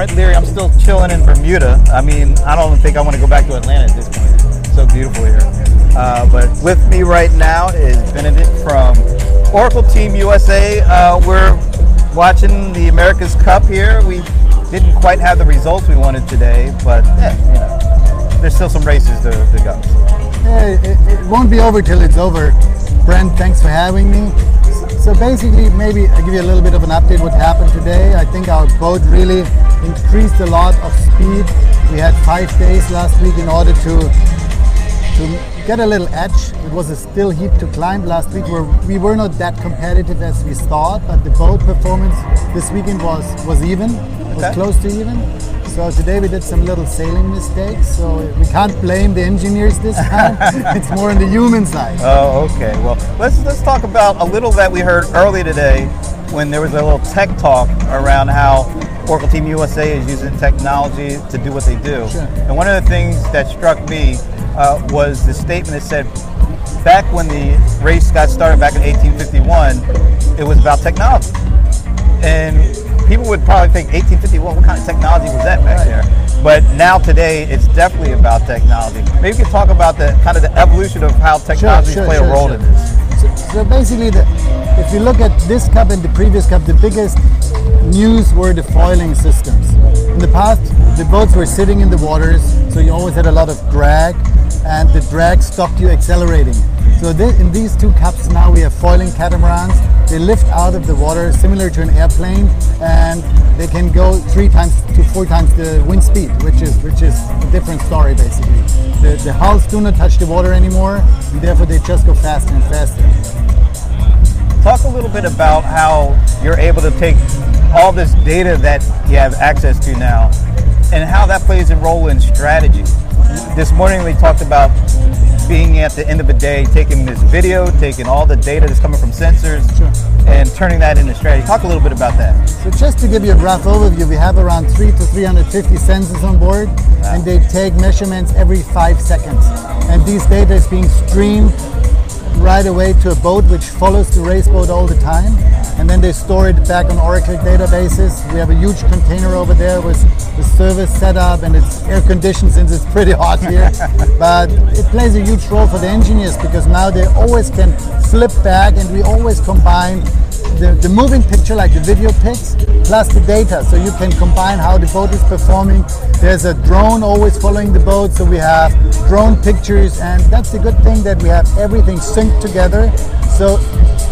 Brent Leary. I'm still chilling in Bermuda. I mean, I don't think I want to go back to Atlanta at this point. It's so beautiful here. Uh, but with me right now is Benedict from Oracle Team USA. Uh, we're watching the America's Cup here. We didn't quite have the results we wanted today, but yeah, you know, there's still some races to, to go. Yeah, it, it won't be over till it's over. Brent, thanks for having me. So basically, maybe I'll give you a little bit of an update what happened today. I think our boat really increased a lot of speed. We had five days last week in order to to get a little edge. It was a still heap to climb last week where we were not that competitive as we thought, but the boat performance this weekend was was even, was close to even. So today we did some little sailing mistakes. So we can't blame the engineers this time. it's more on the human side. Oh, okay. Well, let's let's talk about a little that we heard early today when there was a little tech talk around how Oracle Team USA is using technology to do what they do. Sure. And one of the things that struck me uh, was the statement that said, back when the race got started back in 1851, it was about technology. And people would probably think 1851, what kind of technology was that back there? But now today, it's definitely about technology. Maybe you could talk about the kind of the evolution of how technology sure, play sure, a role in this. So, basically, the, if you look at this cup and the previous cup, the biggest news were the foiling systems. In the past, the boats were sitting in the waters, so you always had a lot of drag, and the drag stopped you accelerating. So thi- in these two cups now, we have foiling catamarans. They lift out of the water, similar to an airplane, and they can go three times to four times the wind speed, which is which is a different story basically. The, the hulls do not touch the water anymore, and therefore they just go faster and faster. Talk a little bit about how you're able to take all this data that you have access to now and how that plays a role in strategy. This morning we talked about being at the end of the day, taking this video, taking all the data that's coming from sensors, Sure. and turning that into strategy. Talk a little bit about that. So just to give you a rough overview, we have around three to 350 sensors on board, and they take measurements every five seconds. And these data is being streamed right away to a boat which follows the race boat all the time, and then they store it back on Oracle databases. We have a huge container over there with the service set up, and it's air conditioned since it's pretty hot here. but it plays a huge role for the engineers because now they always can flip back, and we always combine the, the moving picture, like the video pics, plus the data. So you can combine how the boat is performing. There's a drone always following the boat, so we have drone pictures, and that's the good thing that we have everything synced together. So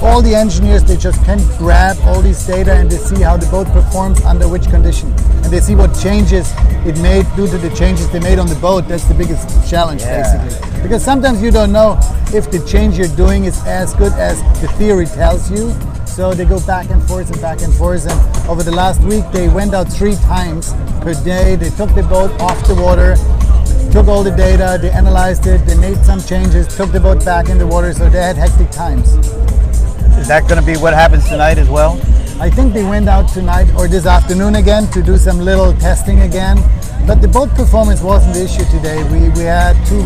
all the engineers they just can grab all these data and they see how the boat performs under which condition, and they see what changes it made due to the changes they made on the boat. That's the biggest challenge, Yeah. basically, because sometimes you don't know if the change you're doing is as good as the theory tells you. So they go back and forth and back and forth. And over the last week, they went out three times per day. They took the boat off the water, took all the data, they analyzed it, they made some changes, took the boat back in the water. So they had hectic times. Is that going to be what happens tonight as well? I think they went out tonight or this afternoon again to do some little testing again. But the boat performance wasn't the issue today. We, we had two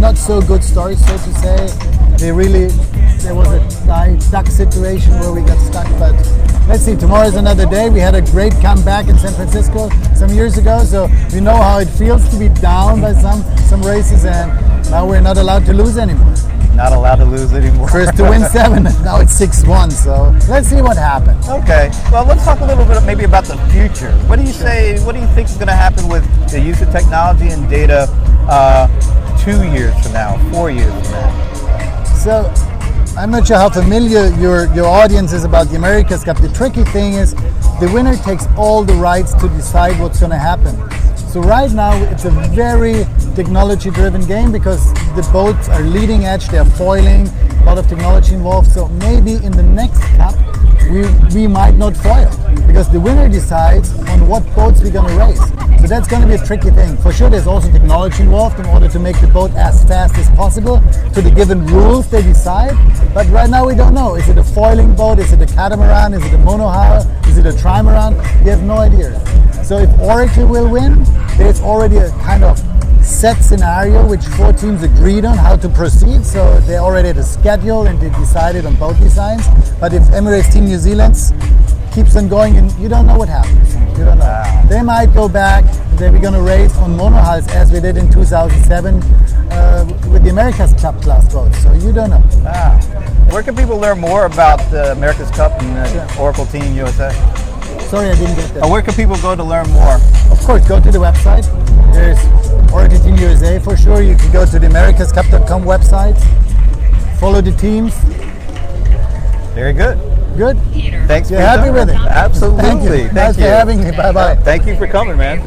not so good stories, so to say. They really, there was a duck situation where we got stuck, but let's see, tomorrow's another day. We had a great comeback in San Francisco some years ago, so we know how it feels to be down by some, some races, and now we're not allowed to lose anymore. Not allowed to lose anymore. First to win seven, now it's 6 1, so let's see what happens. Okay. Well, let's talk a little bit maybe about the future. What do you say? What do you think is going to happen with the use of technology and data uh, two years from now, four years from now? So, I'm not sure how familiar your, your audience is about the America's Cup. The tricky thing is the winner takes all the rights to decide what's going to happen. So, right now, it's a very technology driven game because the boats are leading edge, they're foiling, a lot of technology involved. So, maybe in the next cup, we, we might not foil because the winner decides on what boats we're going to race. So that's going to be a tricky thing. For sure, there's also technology involved in order to make the boat as fast as possible to the given rules they decide. But right now, we don't know. Is it a foiling boat? Is it a catamaran? Is it a monohull? Is it a trimaran? We have no idea. So if Oracle will win, there's already a kind of set scenario which four teams agreed on how to proceed. So they already had a schedule and they decided on both designs. But if Emirates Team New Zealand keeps on going, and you don't know what happens. You don't know. Wow. They might go back. They're going to race on monohulls as we did in 2007 uh, with the America's Cup class boats. So you don't know. Wow. Where can people learn more about the America's Cup and the Oracle Team USA? Sorry, I didn't get that. Or where can people go to learn more? Of course, go to the website. There's Oracle Team USA for sure. You can go to the AmericasCup.com website. Follow the teams. Very good. Good. Thanks. You're happy with it? Absolutely. Thank you. Thank nice you. for having me. Bye bye. Thank you for coming, man.